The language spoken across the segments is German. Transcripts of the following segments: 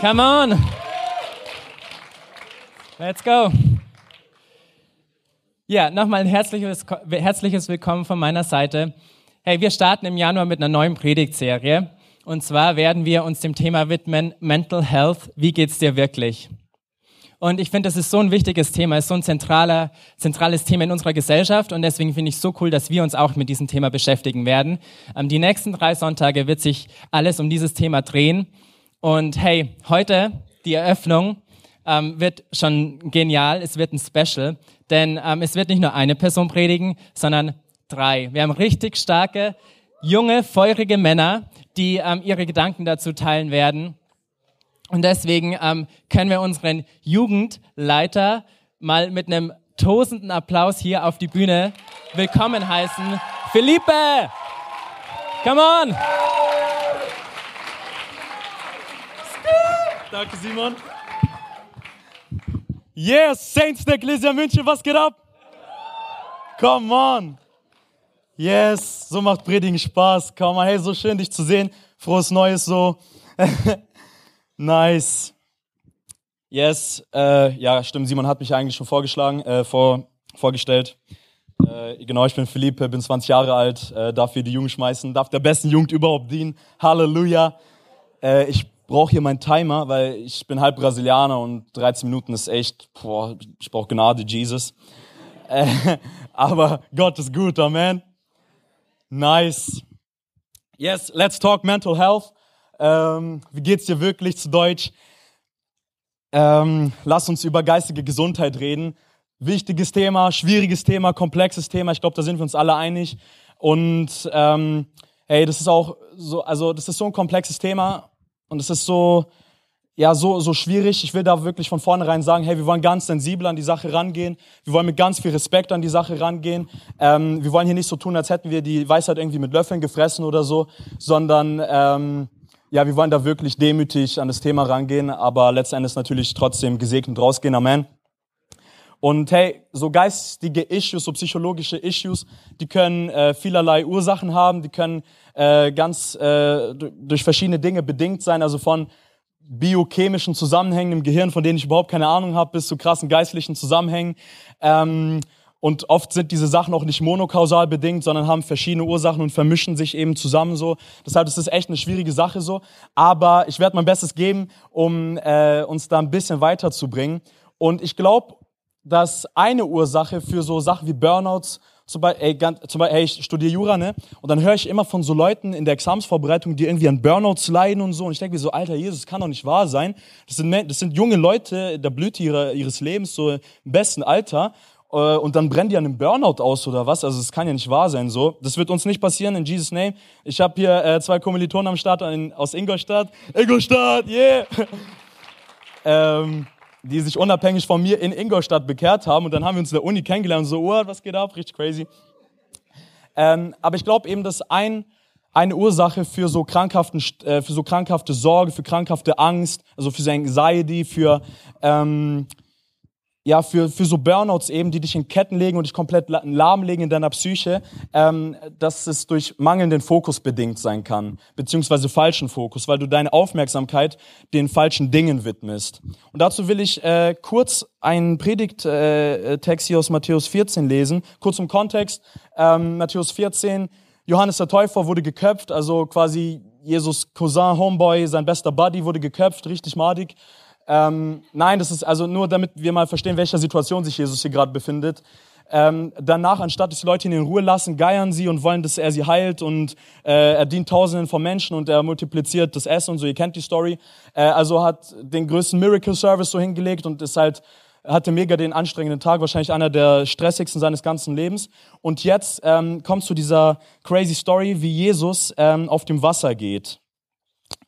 Come on. Let's go. Ja, nochmal ein herzliches, herzliches Willkommen von meiner Seite. Hey, wir starten im Januar mit einer neuen Predigtserie. Und zwar werden wir uns dem Thema widmen, Mental Health. Wie geht's dir wirklich? Und ich finde, das ist so ein wichtiges Thema, ist so ein zentraler, zentrales Thema in unserer Gesellschaft. Und deswegen finde ich es so cool, dass wir uns auch mit diesem Thema beschäftigen werden. Ähm, die nächsten drei Sonntage wird sich alles um dieses Thema drehen. Und hey, heute die Eröffnung ähm, wird schon genial. Es wird ein Special, denn ähm, es wird nicht nur eine Person predigen, sondern drei. Wir haben richtig starke, junge, feurige Männer, die ähm, ihre Gedanken dazu teilen werden. Und deswegen ähm, können wir unseren Jugendleiter mal mit einem tosenden Applaus hier auf die Bühne willkommen heißen. Felipe! Come on! Danke, Simon. Yes, Saints der Ecclesia München, was geht ab? Come on. Yes, so macht Predigen Spaß. Come on, hey, so schön dich zu sehen. Frohes Neues so. nice. Yes, äh, ja, stimmt. Simon hat mich eigentlich schon vorgeschlagen, äh, vor, vorgestellt. Äh, genau, ich bin Philippe, bin 20 Jahre alt, äh, darf hier die Jugend schmeißen, darf der besten Jugend überhaupt dienen. Halleluja. Äh, ich brauche hier meinen Timer, weil ich bin halb Brasilianer und 13 Minuten ist echt, boah, ich brauche Gnade, Jesus. Äh, aber Gott ist gut, Amen. Nice. Yes, let's talk mental health. Ähm, wie geht's dir wirklich zu Deutsch? Ähm, lass uns über geistige Gesundheit reden. Wichtiges Thema, schwieriges Thema, komplexes Thema. Ich glaube, da sind wir uns alle einig. Und ähm, hey, das ist auch so, also das ist so ein komplexes Thema und es ist so, ja, so, so schwierig. Ich will da wirklich von vornherein sagen, hey, wir wollen ganz sensibel an die Sache rangehen. Wir wollen mit ganz viel Respekt an die Sache rangehen. Ähm, wir wollen hier nicht so tun, als hätten wir die Weisheit irgendwie mit Löffeln gefressen oder so, sondern ähm, ja, wir wollen da wirklich demütig an das Thema rangehen, aber letztendlich natürlich trotzdem gesegnet rausgehen. Amen. Und hey, so geistige Issues, so psychologische Issues, die können äh, vielerlei Ursachen haben, die können äh, ganz äh, durch verschiedene Dinge bedingt sein, also von biochemischen Zusammenhängen im Gehirn, von denen ich überhaupt keine Ahnung habe, bis zu krassen geistlichen Zusammenhängen. Ähm, und oft sind diese Sachen auch nicht monokausal bedingt, sondern haben verschiedene Ursachen und vermischen sich eben zusammen so. Deshalb ist es echt eine schwierige Sache so. Aber ich werde mein Bestes geben, um äh, uns da ein bisschen weiterzubringen. Und ich glaube, dass eine Ursache für so Sachen wie Burnouts zum Beispiel, ey, ganz, zum Beispiel, ey, ich studiere Jura, ne? Und dann höre ich immer von so Leuten in der Examsvorbereitung, die irgendwie an Burnouts leiden und so. Und ich denke mir so, Alter, Jesus, kann doch nicht wahr sein. Das sind, das sind junge Leute, der Blüte ihrer, ihres Lebens, so im besten Alter. Äh, und dann brennen die an einem Burnout aus oder was? Also das kann ja nicht wahr sein so. Das wird uns nicht passieren in Jesus Name. Ich habe hier äh, zwei Kommilitonen am Start in, aus Ingolstadt. Ingolstadt, yeah! ähm, die sich unabhängig von mir in Ingolstadt bekehrt haben. Und dann haben wir uns in der Uni kennengelernt und so, oh, was geht ab? Richtig crazy. Ähm, aber ich glaube eben, dass ein, eine Ursache für so, krankhaften, äh, für so krankhafte Sorge, für krankhafte Angst, also für so Anxiety, für ähm, ja, für, für so Burnouts eben, die dich in Ketten legen und dich komplett lahmlegen in deiner Psyche, ähm, dass es durch mangelnden Fokus bedingt sein kann, beziehungsweise falschen Fokus, weil du deine Aufmerksamkeit den falschen Dingen widmest. Und dazu will ich äh, kurz einen Predigttext äh, hier aus Matthäus 14 lesen. Kurz zum Kontext, ähm, Matthäus 14, Johannes der Täufer wurde geköpft, also quasi Jesus Cousin, Homeboy, sein bester Buddy wurde geköpft, richtig madig. Ähm, nein, das ist also nur, damit wir mal verstehen, welcher Situation sich Jesus hier gerade befindet. Ähm, danach, anstatt dass die Leute ihn in Ruhe lassen, geiern sie und wollen, dass er sie heilt und äh, er dient Tausenden von Menschen und er multipliziert das Essen und so. Ihr kennt die Story. Äh, also hat den größten Miracle Service so hingelegt und ist halt hatte mega den anstrengenden Tag, wahrscheinlich einer der stressigsten seines ganzen Lebens. Und jetzt ähm, kommt zu dieser crazy Story, wie Jesus ähm, auf dem Wasser geht.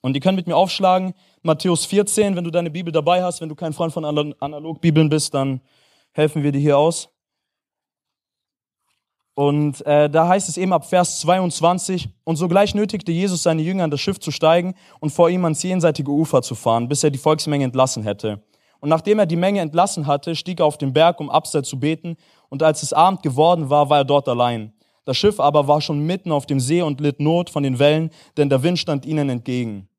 Und die können mit mir aufschlagen Matthäus 14, wenn du deine Bibel dabei hast, wenn du kein Freund von Analogbibeln bist, dann helfen wir dir hier aus. Und äh, da heißt es eben ab Vers 22, und sogleich nötigte Jesus seine Jünger an das Schiff zu steigen und vor ihm ans jenseitige Ufer zu fahren, bis er die Volksmenge entlassen hätte. Und nachdem er die Menge entlassen hatte, stieg er auf den Berg, um abseits zu beten, und als es Abend geworden war, war er dort allein. Das Schiff aber war schon mitten auf dem See und litt Not von den Wellen, denn der Wind stand ihnen entgegen.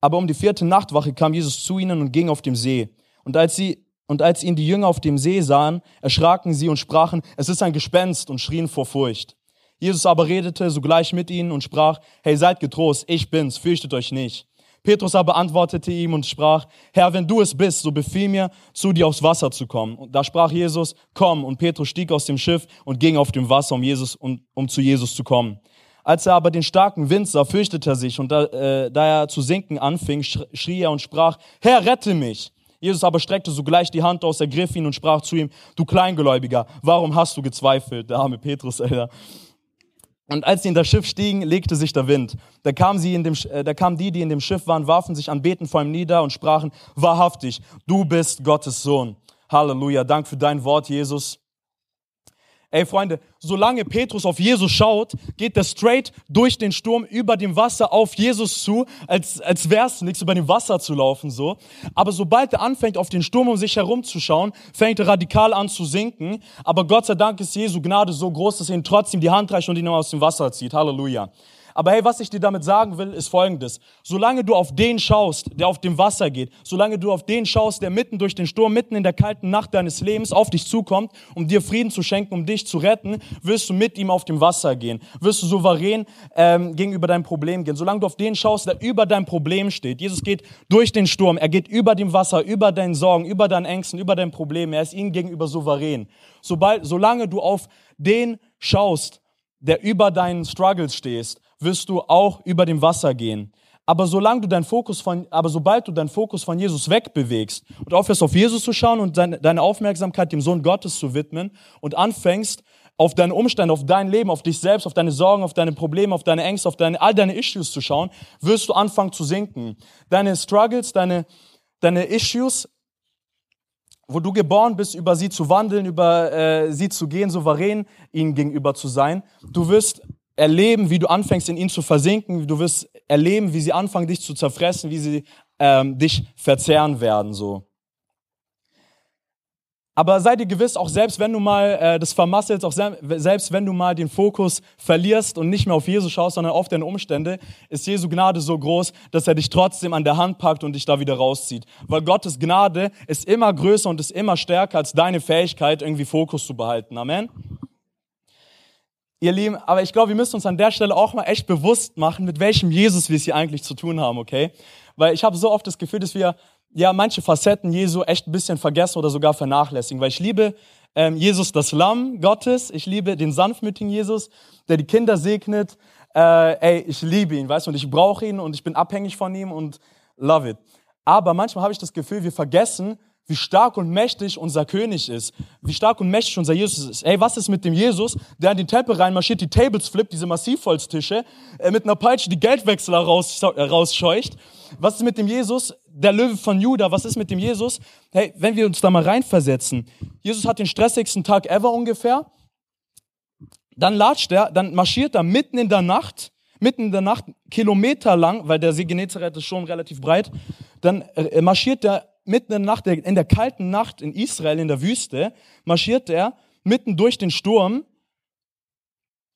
Aber um die vierte Nachtwache kam Jesus zu ihnen und ging auf dem See. Und als sie und als ihn die Jünger auf dem See sahen, erschraken sie und sprachen, es ist ein Gespenst und schrien vor Furcht. Jesus aber redete sogleich mit ihnen und sprach, hey, seid getrost, ich bin's, fürchtet euch nicht. Petrus aber antwortete ihm und sprach, Herr, wenn du es bist, so befiehl mir, zu dir aufs Wasser zu kommen. Und da sprach Jesus, komm. Und Petrus stieg aus dem Schiff und ging auf dem Wasser, um, Jesus, um, um zu Jesus zu kommen. Als er aber den starken Wind sah, fürchtete er sich und da, äh, da er zu sinken anfing, schrie er und sprach, Herr, rette mich. Jesus aber streckte sogleich die Hand aus, ergriff ihn und sprach zu ihm, du Kleingläubiger, warum hast du gezweifelt? Der arme Petrus, Alter. Und als sie in das Schiff stiegen, legte sich der Wind. Da kamen, sie in dem, äh, da kamen die, die in dem Schiff waren, warfen sich anbeten vor ihm nieder und sprachen, wahrhaftig, du bist Gottes Sohn. Halleluja, Dank für dein Wort, Jesus. Ey Freunde, solange Petrus auf Jesus schaut, geht er straight durch den Sturm über dem Wasser auf Jesus zu, als, als wäre es nichts, über dem Wasser zu laufen so. Aber sobald er anfängt, auf den Sturm um sich herum zu schauen, fängt er radikal an zu sinken. Aber Gott sei Dank ist Jesu Gnade so groß, dass er ihm trotzdem die Hand reicht und ihn aus dem Wasser zieht. Halleluja. Aber hey, was ich dir damit sagen will, ist folgendes. Solange du auf den schaust, der auf dem Wasser geht, solange du auf den schaust, der mitten durch den Sturm, mitten in der kalten Nacht deines Lebens auf dich zukommt, um dir Frieden zu schenken, um dich zu retten, wirst du mit ihm auf dem Wasser gehen. Wirst du souverän ähm, gegenüber deinem Problem gehen. Solange du auf den schaust, der über dein Problem steht. Jesus geht durch den Sturm, er geht über dem Wasser, über deinen Sorgen, über deinen Ängsten, über dein Problem. Er ist ihnen gegenüber souverän. Sobald, solange du auf den schaust, der über deinen Struggles stehst, wirst du auch über dem Wasser gehen. Aber solange du deinen Fokus von, aber sobald du deinen Fokus von Jesus wegbewegst und aufhörst auf Jesus zu schauen und deine, Aufmerksamkeit dem Sohn Gottes zu widmen und anfängst auf deine Umstände, auf dein Leben, auf dich selbst, auf deine Sorgen, auf deine Probleme, auf deine Ängste, auf deine, all deine Issues zu schauen, wirst du anfangen zu sinken. Deine Struggles, deine, deine Issues, wo du geboren bist, über sie zu wandeln, über äh, sie zu gehen, souverän ihnen gegenüber zu sein. Du wirst erleben, wie du anfängst, in ihnen zu versinken. Du wirst erleben, wie sie anfangen, dich zu zerfressen, wie sie ähm, dich verzehren werden. So. Aber sei dir gewiss, auch selbst wenn du mal äh, das vermasselst, auch selbst wenn du mal den Fokus verlierst und nicht mehr auf Jesus schaust, sondern auf deine Umstände, ist Jesu Gnade so groß, dass er dich trotzdem an der Hand packt und dich da wieder rauszieht. Weil Gottes Gnade ist immer größer und ist immer stärker als deine Fähigkeit, irgendwie Fokus zu behalten. Amen. Ihr Lieben, aber ich glaube, wir müssen uns an der Stelle auch mal echt bewusst machen, mit welchem Jesus wir es hier eigentlich zu tun haben, okay? Weil ich habe so oft das Gefühl, dass wir ja manche Facetten Jesu echt ein bisschen vergessen oder sogar vernachlässigen. Weil ich liebe ähm, Jesus, das Lamm Gottes. Ich liebe den sanftmütigen Jesus, der die Kinder segnet. Äh, ey, ich liebe ihn, weißt du, und ich brauche ihn und ich bin abhängig von ihm und love it. Aber manchmal habe ich das Gefühl, wir vergessen, wie stark und mächtig unser König ist, wie stark und mächtig unser Jesus ist. Ey, was ist mit dem Jesus, der in den Tempel reinmarschiert, die Tables flippt, diese Massivholztische, äh, mit einer Peitsche die Geldwechsler äh, rausscheucht? Was ist mit dem Jesus, der Löwe von Juda? Was ist mit dem Jesus? Hey, wenn wir uns da mal reinversetzen. Jesus hat den stressigsten Tag ever ungefähr. Dann latscht er, dann marschiert er mitten in der Nacht, mitten in der Nacht, kilometerlang, weil der See Genezareth ist schon relativ breit, dann äh, marschiert er mitten in der Nacht, in der kalten Nacht in Israel, in der Wüste, marschiert er mitten durch den Sturm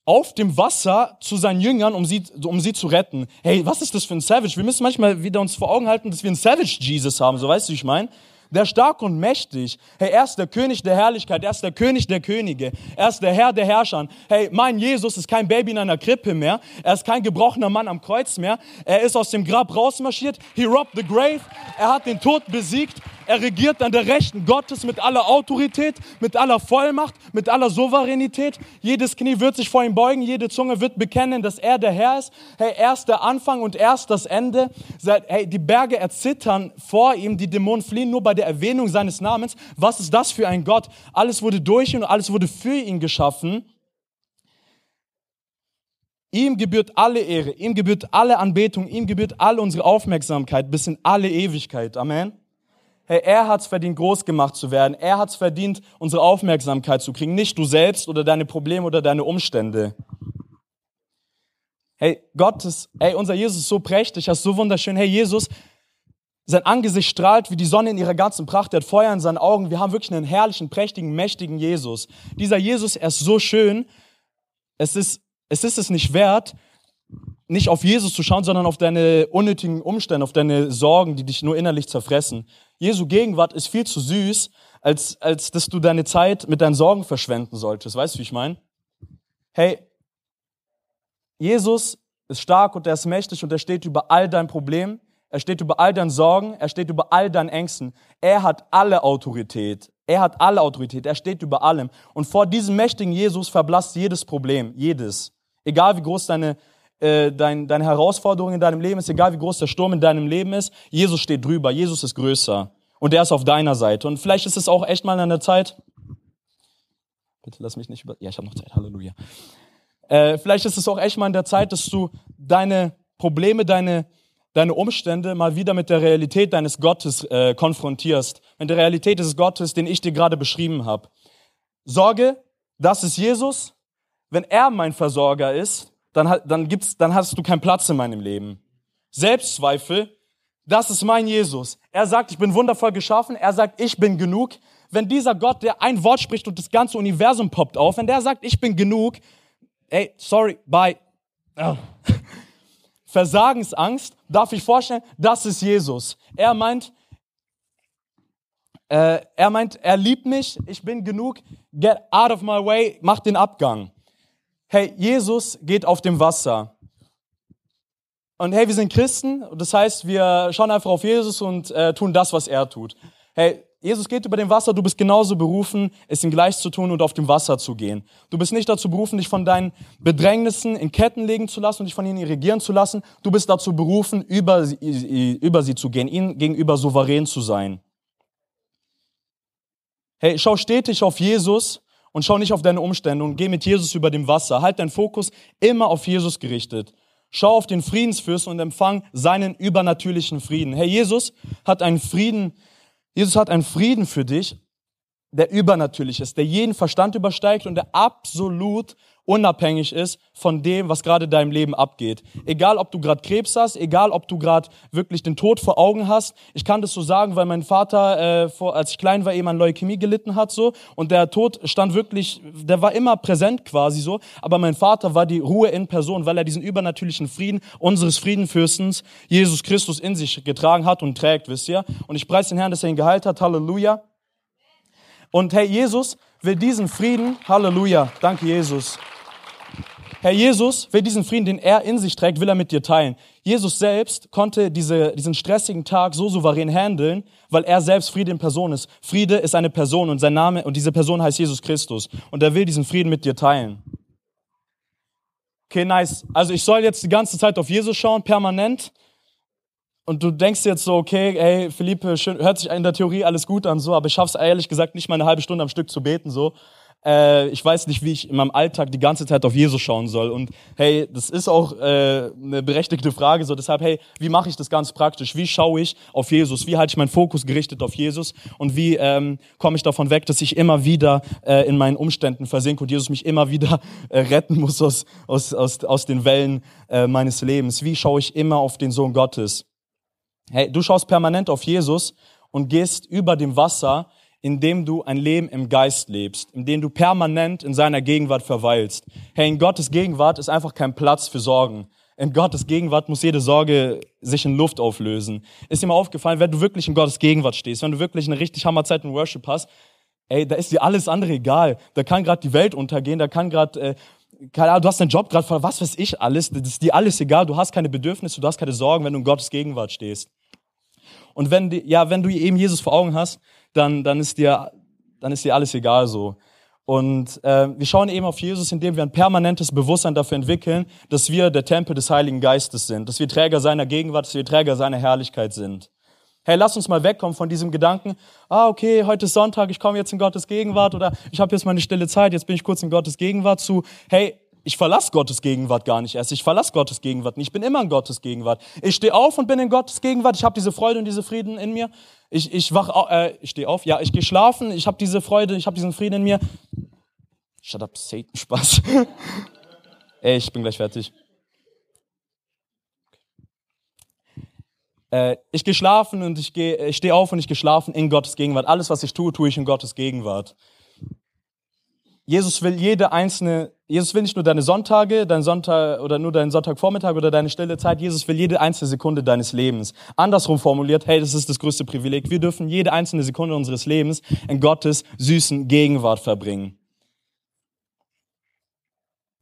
auf dem Wasser zu seinen Jüngern, um sie, um sie zu retten. Hey, was ist das für ein Savage? Wir müssen manchmal wieder uns vor Augen halten, dass wir einen Savage Jesus haben, so weißt du, wie ich meine? Der stark und mächtig. Hey, er ist der König der Herrlichkeit, er ist der König der Könige, er ist der Herr der Herrscher. Hey, mein Jesus ist kein Baby in einer Krippe mehr, er ist kein gebrochener Mann am Kreuz mehr, er ist aus dem Grab rausmarschiert, he robbed the grave, er hat den Tod besiegt, er regiert an der Rechten Gottes mit aller Autorität, mit aller Vollmacht, mit aller Souveränität. Jedes Knie wird sich vor ihm beugen, jede Zunge wird bekennen, dass er der Herr ist. Hey, er ist der Anfang und er ist das Ende. Hey, die Berge erzittern vor ihm, die Dämonen fliehen nur bei der Erwähnung seines Namens. Was ist das für ein Gott? Alles wurde durch ihn und alles wurde für ihn geschaffen. Ihm gebührt alle Ehre, ihm gebührt alle Anbetung, ihm gebührt all unsere Aufmerksamkeit bis in alle Ewigkeit. Amen. Hey, er hat's verdient, groß gemacht zu werden. Er hat's verdient, unsere Aufmerksamkeit zu kriegen. Nicht du selbst oder deine Probleme oder deine Umstände. Hey, Gott hey, unser Jesus ist so prächtig, er ist so wunderschön. Hey, Jesus, sein Angesicht strahlt wie die Sonne in ihrer ganzen Pracht. Er hat Feuer in seinen Augen. Wir haben wirklich einen herrlichen, prächtigen, mächtigen Jesus. Dieser Jesus, er ist so schön. Es ist, es ist es nicht wert, nicht auf Jesus zu schauen, sondern auf deine unnötigen Umstände, auf deine Sorgen, die dich nur innerlich zerfressen. Jesu Gegenwart ist viel zu süß, als, als dass du deine Zeit mit deinen Sorgen verschwenden solltest. Weißt du, wie ich meine? Hey, Jesus ist stark und er ist mächtig und er steht über all dein Problem. Er steht über all deinen Sorgen. Er steht über all deinen Ängsten. Er hat alle Autorität. Er hat alle Autorität. Er steht über allem. Und vor diesem mächtigen Jesus verblasst jedes Problem. Jedes. Egal wie groß deine, äh, dein, deine Herausforderung in deinem Leben ist, egal wie groß der Sturm in deinem Leben ist, Jesus steht drüber. Jesus ist größer. Und er ist auf deiner Seite. Und vielleicht ist es auch echt mal an der Zeit. Bitte lass mich nicht über. Ja, ich habe noch Zeit. Halleluja. Äh, vielleicht ist es auch echt mal an der Zeit, dass du deine Probleme, deine, deine Umstände mal wieder mit der Realität deines Gottes äh, konfrontierst. Mit der Realität des Gottes, den ich dir gerade beschrieben habe. Sorge, das ist Jesus. Wenn er mein Versorger ist, dann, dann, gibt's, dann hast du keinen Platz in meinem Leben. Selbstzweifel, das ist mein Jesus. Er sagt, ich bin wundervoll geschaffen. Er sagt, ich bin genug. Wenn dieser Gott, der ein Wort spricht und das ganze Universum poppt auf, wenn der sagt, ich bin genug, ey, sorry, bye. Oh. Versagensangst, darf ich vorstellen, das ist Jesus. Er meint, äh, er meint, er liebt mich, ich bin genug, get out of my way, mach den Abgang. Hey, Jesus geht auf dem Wasser. Und hey, wir sind Christen, das heißt, wir schauen einfach auf Jesus und äh, tun das, was er tut. Hey, Jesus geht über dem Wasser, du bist genauso berufen, es ihm gleich zu tun und auf dem Wasser zu gehen. Du bist nicht dazu berufen, dich von deinen Bedrängnissen in Ketten legen zu lassen und dich von ihnen regieren zu lassen. Du bist dazu berufen, über über sie zu gehen, ihnen gegenüber souverän zu sein. Hey, schau stetig auf Jesus und schau nicht auf deine Umstände und geh mit Jesus über dem Wasser. Halt deinen Fokus immer auf Jesus gerichtet. Schau auf den Friedensfürsten und empfang seinen übernatürlichen Frieden. Hey, Jesus hat einen Frieden Jesus hat einen Frieden für dich, der übernatürlich ist, der jeden Verstand übersteigt und der absolut unabhängig ist von dem, was gerade in deinem Leben abgeht. Egal, ob du gerade Krebs hast, egal, ob du gerade wirklich den Tod vor Augen hast. Ich kann das so sagen, weil mein Vater, äh, vor, als ich klein war, eben an Leukämie gelitten hat so und der Tod stand wirklich, der war immer präsent quasi so. Aber mein Vater war die Ruhe in Person, weil er diesen übernatürlichen Frieden unseres Friedenfürstens Jesus Christus in sich getragen hat und trägt, wisst ihr. Und ich preise den Herrn, dass er ihn geheilt hat. Halleluja. Und hey, Jesus will diesen Frieden, Halleluja, danke Jesus. Herr Jesus will diesen Frieden, den er in sich trägt, will er mit dir teilen. Jesus selbst konnte diese, diesen stressigen Tag so souverän handeln, weil er selbst Friede in Person ist. Friede ist eine Person und sein Name, und diese Person heißt Jesus Christus. Und er will diesen Frieden mit dir teilen. Okay, nice. Also ich soll jetzt die ganze Zeit auf Jesus schauen, permanent. Und du denkst jetzt so, okay, hey, Philippe, schön, hört sich in der Theorie alles gut an, so, aber ich schaff's ehrlich gesagt nicht mal eine halbe Stunde am Stück zu beten, so äh, ich weiß nicht, wie ich in meinem Alltag die ganze Zeit auf Jesus schauen soll. Und hey, das ist auch äh, eine berechtigte Frage. So deshalb, hey, wie mache ich das ganz praktisch? Wie schaue ich auf Jesus? Wie halte ich meinen Fokus gerichtet auf Jesus? Und wie ähm, komme ich davon weg, dass ich immer wieder äh, in meinen Umständen versinke und Jesus mich immer wieder äh, retten muss aus, aus, aus, aus den Wellen äh, meines Lebens? Wie schaue ich immer auf den Sohn Gottes? Hey, du schaust permanent auf Jesus und gehst über dem Wasser indem du ein Leben im Geist lebst, indem du permanent in seiner Gegenwart verweilst. Hey, in Gottes Gegenwart ist einfach kein Platz für Sorgen. In Gottes Gegenwart muss jede Sorge sich in Luft auflösen. Ist dir mal aufgefallen, wenn du wirklich in Gottes Gegenwart stehst, wenn du wirklich eine richtig Hammerzeit in Worship hast, ey, da ist dir alles andere egal. Da kann gerade die Welt untergehen, da kann gerade äh, keine Ahnung, du hast deinen Job gerade was weiß ich alles, das ist dir alles egal, du hast keine Bedürfnisse, du hast keine Sorgen, wenn du in Gottes Gegenwart stehst. Und wenn, die, ja, wenn du eben Jesus vor Augen hast, dann, dann, ist dir, dann ist dir alles egal so. Und äh, wir schauen eben auf Jesus, indem wir ein permanentes Bewusstsein dafür entwickeln, dass wir der Tempel des Heiligen Geistes sind, dass wir Träger seiner Gegenwart, dass wir Träger seiner Herrlichkeit sind. Hey, lass uns mal wegkommen von diesem Gedanken, ah, okay, heute ist Sonntag, ich komme jetzt in Gottes Gegenwart oder ich habe jetzt meine stille Zeit, jetzt bin ich kurz in Gottes Gegenwart zu, hey, ich verlasse Gottes Gegenwart gar nicht erst. Ich verlasse Gottes Gegenwart nicht. Ich bin immer in Gottes Gegenwart. Ich stehe auf und bin in Gottes Gegenwart. Ich habe diese Freude und diese Frieden in mir. Ich, ich wach, äh, ich stehe auf. Ja, ich gehe schlafen. Ich habe diese Freude, ich habe diesen Frieden in mir. Shut up, Satan, Spaß. Ey, ich bin gleich fertig. Äh, ich gehe schlafen und ich, ich stehe auf und ich gehe schlafen in Gottes Gegenwart. Alles, was ich tue, tue ich in Gottes Gegenwart. Jesus will jede einzelne, Jesus will nicht nur deine Sonntage, dein Sonntag oder nur deinen Sonntagvormittag oder deine stille Zeit. Jesus will jede einzelne Sekunde deines Lebens. Andersrum formuliert, hey, das ist das größte Privileg. Wir dürfen jede einzelne Sekunde unseres Lebens in Gottes süßen Gegenwart verbringen.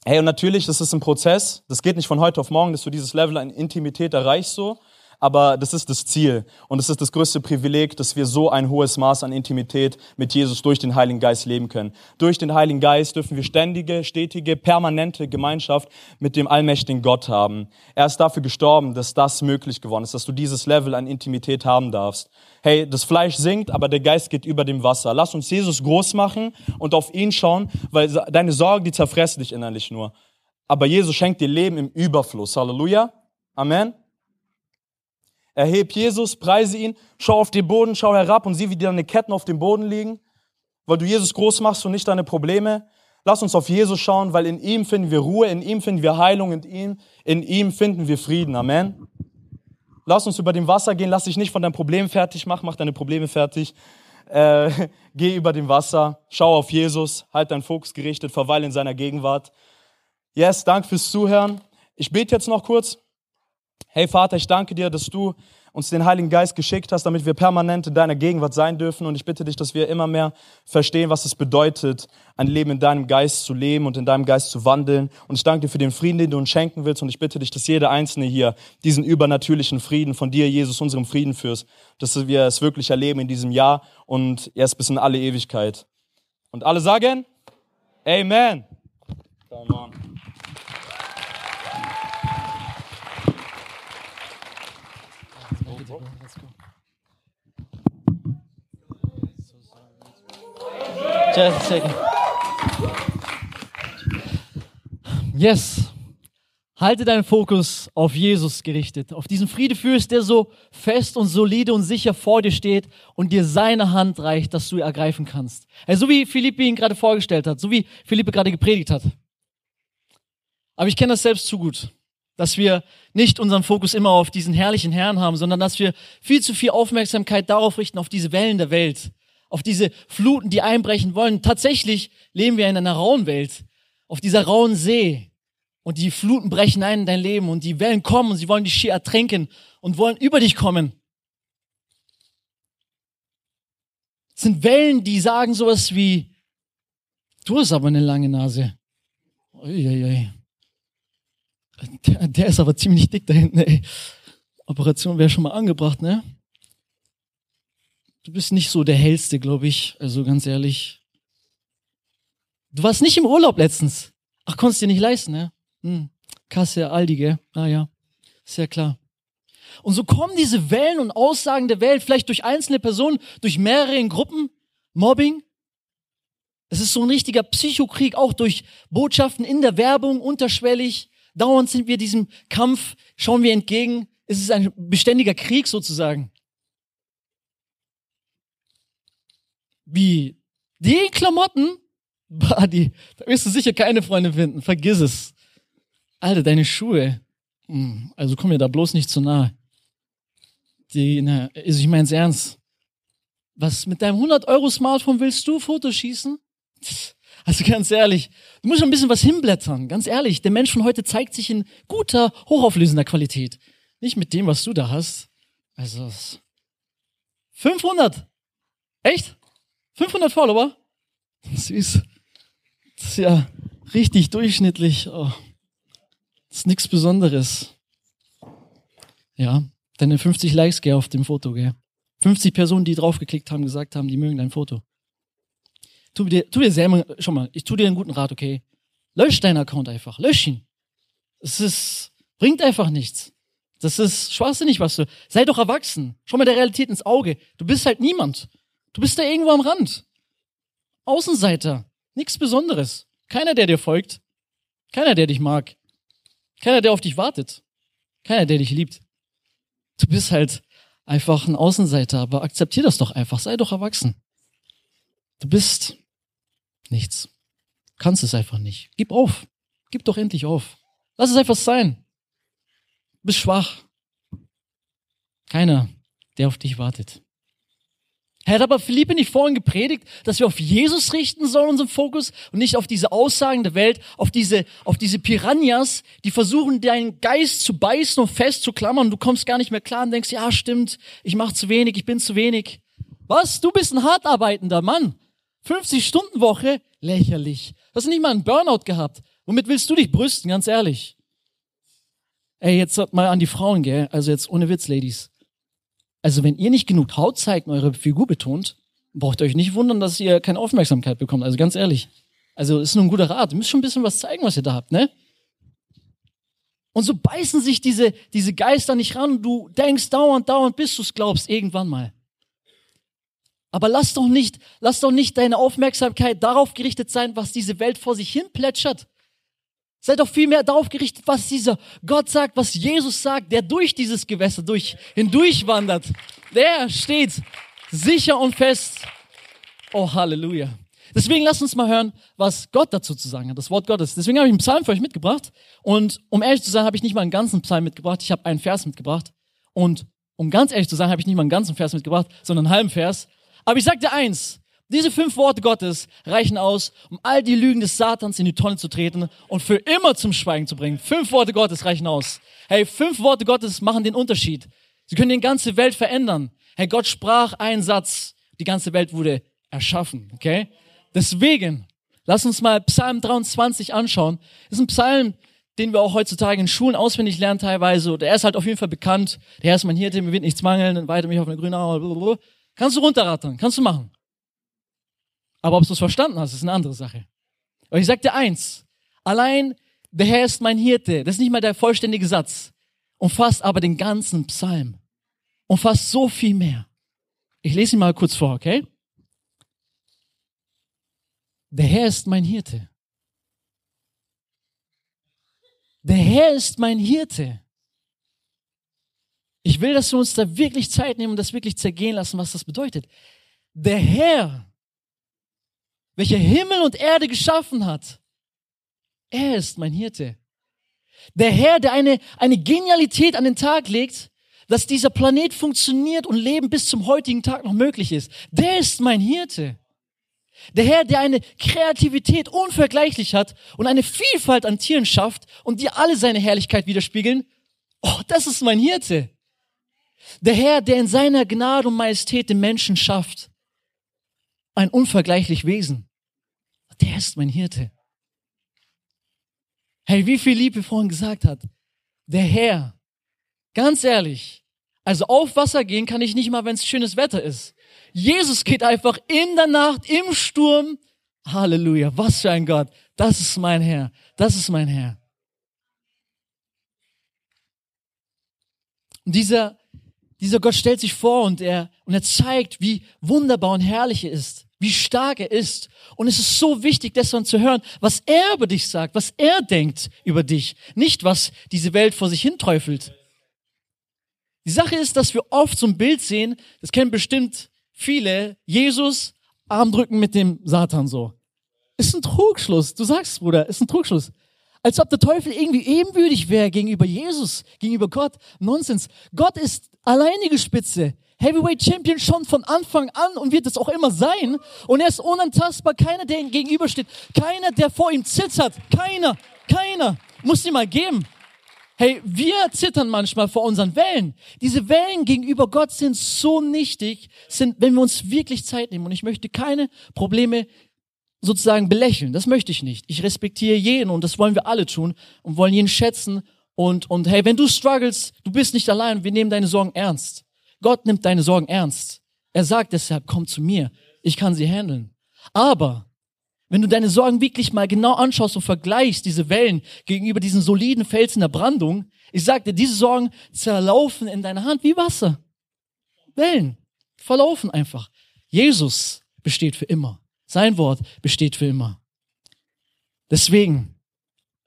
Hey, und natürlich, das ist ein Prozess. Das geht nicht von heute auf morgen, dass du dieses Level an Intimität erreichst so aber das ist das Ziel und es ist das größte Privileg, dass wir so ein hohes Maß an Intimität mit Jesus durch den Heiligen Geist leben können. Durch den Heiligen Geist dürfen wir ständige, stetige, permanente Gemeinschaft mit dem allmächtigen Gott haben. Er ist dafür gestorben, dass das möglich geworden ist, dass du dieses Level an Intimität haben darfst. Hey, das Fleisch sinkt, aber der Geist geht über dem Wasser. Lass uns Jesus groß machen und auf ihn schauen, weil deine Sorgen, die zerfressen dich innerlich nur. Aber Jesus schenkt dir Leben im Überfluss. Halleluja. Amen. Erheb Jesus, preise ihn, schau auf den Boden, schau herab und sieh, wie deine Ketten auf dem Boden liegen, weil du Jesus groß machst und nicht deine Probleme. Lass uns auf Jesus schauen, weil in ihm finden wir Ruhe, in ihm finden wir Heilung, in ihm, in ihm finden wir Frieden. Amen. Lass uns über dem Wasser gehen, lass dich nicht von deinem Problem fertig machen, mach deine Probleme fertig. Äh, geh über dem Wasser, schau auf Jesus, halt deinen Fokus gerichtet, verweile in seiner Gegenwart. Yes, danke fürs Zuhören. Ich bete jetzt noch kurz. Hey Vater, ich danke dir, dass du uns den Heiligen Geist geschickt hast, damit wir permanent in deiner Gegenwart sein dürfen. Und ich bitte dich, dass wir immer mehr verstehen, was es bedeutet, ein Leben in deinem Geist zu leben und in deinem Geist zu wandeln. Und ich danke dir für den Frieden, den du uns schenken willst. Und ich bitte dich, dass jeder Einzelne hier diesen übernatürlichen Frieden von dir, Jesus, unserem Frieden führst, dass wir es wirklich erleben in diesem Jahr und erst bis in alle Ewigkeit. Und alle sagen, Amen. Come on. Just a second. Yes. Halte deinen Fokus auf Jesus gerichtet, auf diesen Friedefürst, der so fest und solide und sicher vor dir steht und dir seine Hand reicht, dass du ergreifen kannst. Also so wie Philippe ihn gerade vorgestellt hat, so wie Philippe gerade gepredigt hat. Aber ich kenne das selbst zu gut, dass wir nicht unseren Fokus immer auf diesen herrlichen Herrn haben, sondern dass wir viel zu viel Aufmerksamkeit darauf richten, auf diese Wellen der Welt, auf diese Fluten, die einbrechen wollen. Tatsächlich leben wir in einer rauen Welt, auf dieser rauen See. Und die Fluten brechen ein in dein Leben und die Wellen kommen und sie wollen dich schier ertränken und wollen über dich kommen. Es sind Wellen, die sagen sowas wie, du hast aber eine lange Nase. Uiuiui. Der, der ist aber ziemlich dick da hinten, ey. Operation wäre schon mal angebracht, ne? Du bist nicht so der hellste, glaube ich. Also ganz ehrlich. Du warst nicht im Urlaub letztens. Ach, konntest dir nicht leisten, ne? Hm. Kasse, Aldi, gell? Ah ja, sehr klar. Und so kommen diese Wellen und Aussagen der Welt, vielleicht durch einzelne Personen, durch mehrere in Gruppen, Mobbing. Es ist so ein richtiger Psychokrieg, auch durch Botschaften in der Werbung, unterschwellig. Dauernd sind wir diesem Kampf, schauen wir entgegen. Es ist ein beständiger Krieg sozusagen. Wie? Die Klamotten? Die, da wirst du sicher keine Freunde finden. Vergiss es. Alter, deine Schuhe. Hm, also komm mir da bloß nicht zu nahe. Die, na, also ich mein's ernst. Was mit deinem 100 Euro Smartphone willst du Fotos schießen? Also ganz ehrlich, du musst schon ein bisschen was hinblättern. Ganz ehrlich, der Mensch von heute zeigt sich in guter, hochauflösender Qualität. Nicht mit dem, was du da hast. Also 500. Echt? 500 Follower? Süß. Das ist ja richtig durchschnittlich. Oh. Das ist nichts Besonderes. Ja, deine 50 Likes, gell, auf dem Foto, gell. 50 Personen, die draufgeklickt haben, gesagt haben, die mögen dein Foto. Tu dir, tu dir selber, schau mal, ich tu dir einen guten Rat, okay? Lösch deinen Account einfach, lösch ihn. Es ist, bringt einfach nichts. Das ist schwachsinnig, was du, sei doch erwachsen. Schau mal der Realität ins Auge. Du bist halt niemand. Du bist da irgendwo am Rand. Außenseiter. Nichts Besonderes. Keiner, der dir folgt. Keiner, der dich mag. Keiner, der auf dich wartet. Keiner, der dich liebt. Du bist halt einfach ein Außenseiter, aber akzeptier das doch einfach. Sei doch erwachsen. Du bist nichts. Kannst es einfach nicht. Gib auf. Gib doch endlich auf. Lass es einfach sein. Du bist schwach. Keiner, der auf dich wartet. Er hat aber Philippe nicht vorhin gepredigt, dass wir auf Jesus richten sollen, unseren Fokus, und nicht auf diese Aussagen der Welt, auf diese, auf diese Piranhas, die versuchen, deinen Geist zu beißen und festzuklammern. Du kommst gar nicht mehr klar und denkst, ja, stimmt, ich mache zu wenig, ich bin zu wenig. Was? Du bist ein hart arbeitender Mann. 50 Stunden Woche? Lächerlich. Du hast nicht mal einen Burnout gehabt. Womit willst du dich brüsten, ganz ehrlich? Ey, jetzt mal an die Frauen, gell? Also jetzt ohne Witz, Ladies. Also wenn ihr nicht genug Haut zeigt und eure Figur betont, braucht ihr euch nicht wundern, dass ihr keine Aufmerksamkeit bekommt. Also ganz ehrlich. Also ist nur ein guter Rat. Ihr müsst schon ein bisschen was zeigen, was ihr da habt, ne? Und so beißen sich diese, diese Geister nicht ran. Du denkst dauernd, dauernd, bis du es glaubst, irgendwann mal. Aber lass doch nicht, lass doch nicht deine Aufmerksamkeit darauf gerichtet sein, was diese Welt vor sich hin plätschert. Sei doch viel mehr darauf gerichtet, was dieser Gott sagt, was Jesus sagt, der durch dieses Gewässer durch, hindurch wandert. Der steht sicher und fest. Oh, Halleluja. Deswegen lasst uns mal hören, was Gott dazu zu sagen hat, das Wort Gottes. Deswegen habe ich einen Psalm für euch mitgebracht. Und um ehrlich zu sein, habe ich nicht mal einen ganzen Psalm mitgebracht. Ich habe einen Vers mitgebracht. Und um ganz ehrlich zu sein, habe ich nicht mal einen ganzen Vers mitgebracht, sondern einen halben Vers. Aber ich sag dir eins, diese fünf Worte Gottes reichen aus, um all die Lügen des Satans in die Tonne zu treten und für immer zum Schweigen zu bringen. Fünf Worte Gottes reichen aus. Hey, fünf Worte Gottes machen den Unterschied. Sie können die ganze Welt verändern. Hey, Gott sprach einen Satz. Die ganze Welt wurde erschaffen. Okay? Deswegen, lass uns mal Psalm 23 anschauen. Das ist ein Psalm, den wir auch heutzutage in Schulen auswendig lernen teilweise. Und er ist halt auf jeden Fall bekannt. Der Herr ist mein Hirte, mir wird nichts mangeln, weiter mich auf eine grüne Aue. Kannst du runterrattern, kannst du machen. Aber ob du es verstanden hast, ist eine andere Sache. Aber ich sag dir eins. Allein der Herr ist mein Hirte. Das ist nicht mal der vollständige Satz. Umfasst aber den ganzen Psalm. Umfasst so viel mehr. Ich lese ihn mal kurz vor, okay? Der Herr ist mein Hirte. Der Herr ist mein Hirte. Ich will, dass wir uns da wirklich Zeit nehmen und das wirklich zergehen lassen, was das bedeutet. Der Herr welcher Himmel und Erde geschaffen hat. Er ist mein Hirte. Der Herr, der eine, eine Genialität an den Tag legt, dass dieser Planet funktioniert und Leben bis zum heutigen Tag noch möglich ist. Der ist mein Hirte. Der Herr, der eine Kreativität unvergleichlich hat und eine Vielfalt an Tieren schafft und die alle seine Herrlichkeit widerspiegeln. Oh, das ist mein Hirte. Der Herr, der in seiner Gnade und Majestät den Menschen schafft ein unvergleichlich Wesen. Der ist mein Hirte. Hey, wie viel Liebe vorhin gesagt hat. Der Herr. Ganz ehrlich. Also auf Wasser gehen kann ich nicht mal, wenn es schönes Wetter ist. Jesus geht einfach in der Nacht, im Sturm. Halleluja. Was für ein Gott. Das ist mein Herr. Das ist mein Herr. Dieser, dieser Gott stellt sich vor und er, und er zeigt, wie wunderbar und herrlich er ist, wie stark er ist. Und es ist so wichtig, deshalb zu hören, was er über dich sagt, was er denkt über dich, nicht was diese Welt vor sich hinträufelt. Die Sache ist, dass wir oft so ein Bild sehen, das kennen bestimmt viele, Jesus, Armdrücken mit dem Satan so. Ist ein Trugschluss. Du sagst, Bruder, ist ein Trugschluss. Als ob der Teufel irgendwie ebenbürtig wäre gegenüber Jesus, gegenüber Gott. Nonsens. Gott ist alleinige Spitze. Heavyweight Champion schon von Anfang an und wird es auch immer sein. Und er ist unantastbar. Keiner, der ihm gegenübersteht. Keiner, der vor ihm zittert. Keiner. Keiner. Muss ihm mal geben. Hey, wir zittern manchmal vor unseren Wellen. Diese Wellen gegenüber Gott sind so nichtig, sind, wenn wir uns wirklich Zeit nehmen. Und ich möchte keine Probleme sozusagen belächeln. Das möchte ich nicht. Ich respektiere jeden und das wollen wir alle tun und wollen jeden schätzen. Und, und hey, wenn du struggles, du bist nicht allein, wir nehmen deine Sorgen ernst. Gott nimmt deine Sorgen ernst. Er sagt deshalb, komm zu mir. Ich kann sie handeln. Aber wenn du deine Sorgen wirklich mal genau anschaust und vergleichst, diese Wellen gegenüber diesen soliden Felsen der Brandung, ich sag dir, diese Sorgen zerlaufen in deiner Hand wie Wasser. Wellen verlaufen einfach. Jesus besteht für immer. Sein Wort besteht für immer. Deswegen,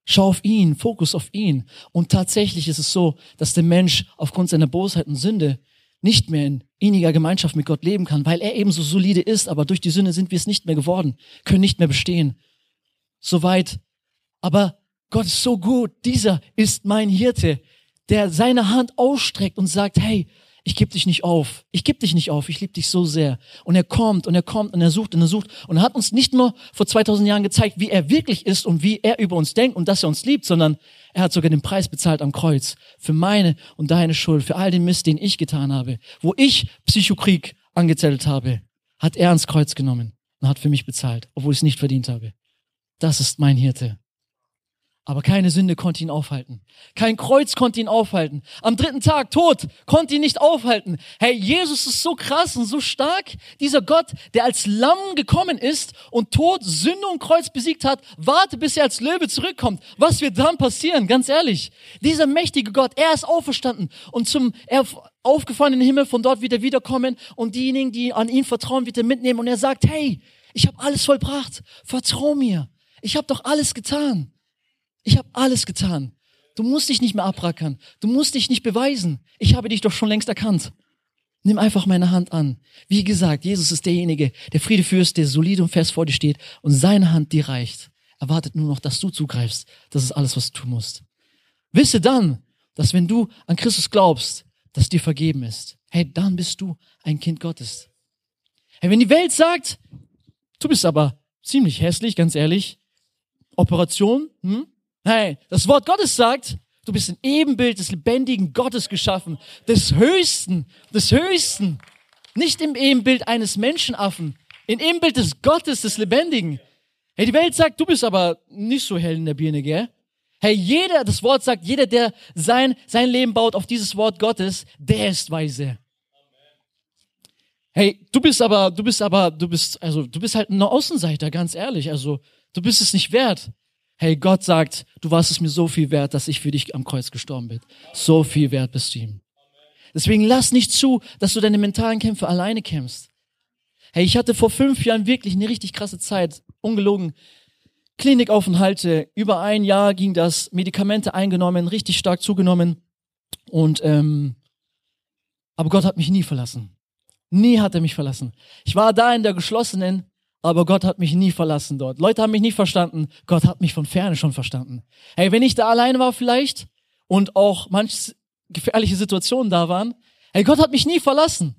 schau auf ihn, Fokus auf ihn. Und tatsächlich ist es so, dass der Mensch aufgrund seiner Bosheit und Sünde nicht mehr in inniger Gemeinschaft mit Gott leben kann, weil er eben so solide ist, aber durch die Sünde sind wir es nicht mehr geworden, können nicht mehr bestehen. Soweit. Aber Gott ist so gut. Dieser ist mein Hirte, der seine Hand ausstreckt und sagt, hey, ich gebe dich nicht auf. Ich gebe dich nicht auf. Ich liebe dich so sehr. Und er kommt und er kommt und er sucht und er sucht und er hat uns nicht nur vor 2000 Jahren gezeigt, wie er wirklich ist und wie er über uns denkt und dass er uns liebt, sondern er hat sogar den Preis bezahlt am Kreuz für meine und deine Schuld, für all den Mist, den ich getan habe, wo ich Psychokrieg angezettelt habe, hat er ans Kreuz genommen und hat für mich bezahlt, obwohl ich es nicht verdient habe. Das ist mein Hirte. Aber keine Sünde konnte ihn aufhalten. Kein Kreuz konnte ihn aufhalten. Am dritten Tag, Tod, konnte ihn nicht aufhalten. Hey, Jesus ist so krass und so stark. Dieser Gott, der als Lamm gekommen ist und Tod, Sünde und Kreuz besiegt hat, warte, bis er als Löwe zurückkommt. Was wird dann passieren? Ganz ehrlich. Dieser mächtige Gott, er ist auferstanden und zum er den Himmel, von dort wieder wiederkommen und diejenigen, die an ihn vertrauen, wird er mitnehmen und er sagt, hey, ich habe alles vollbracht. Vertrau mir. Ich habe doch alles getan. Ich habe alles getan. Du musst dich nicht mehr abrackern. Du musst dich nicht beweisen. Ich habe dich doch schon längst erkannt. Nimm einfach meine Hand an. Wie gesagt, Jesus ist derjenige, der Friedefürst, der solid und fest vor dir steht und seine Hand dir reicht. Er wartet nur noch, dass du zugreifst. Das ist alles, was du tun musst. Wisse dann, dass wenn du an Christus glaubst, dass dir vergeben ist. Hey, dann bist du ein Kind Gottes. Hey, wenn die Welt sagt, du bist aber ziemlich hässlich, ganz ehrlich, Operation, hm? Hey, das Wort Gottes sagt, du bist ein Ebenbild des lebendigen Gottes geschaffen, des Höchsten, des Höchsten. Nicht im Ebenbild eines Menschenaffen, im Ebenbild des Gottes, des Lebendigen. Hey, die Welt sagt, du bist aber nicht so hell in der Birne, gell? Hey, jeder, das Wort sagt, jeder, der sein, sein Leben baut auf dieses Wort Gottes, der ist weise. Hey, du bist aber, du bist aber, du bist, also, du bist halt ein Außenseiter, ganz ehrlich. Also, du bist es nicht wert. Hey, Gott sagt, du warst es mir so viel wert, dass ich für dich am Kreuz gestorben bin. So viel wert bist du ihm. Deswegen lass nicht zu, dass du deine mentalen Kämpfe alleine kämpfst. Hey, ich hatte vor fünf Jahren wirklich eine richtig krasse Zeit. Ungelogen. Klinikaufenthalte. Über ein Jahr ging das. Medikamente eingenommen, richtig stark zugenommen. Und, ähm, aber Gott hat mich nie verlassen. Nie hat er mich verlassen. Ich war da in der geschlossenen aber Gott hat mich nie verlassen dort. Leute haben mich nie verstanden. Gott hat mich von ferne schon verstanden. Hey, wenn ich da alleine war vielleicht und auch manch gefährliche Situationen da waren, hey, Gott hat mich nie verlassen.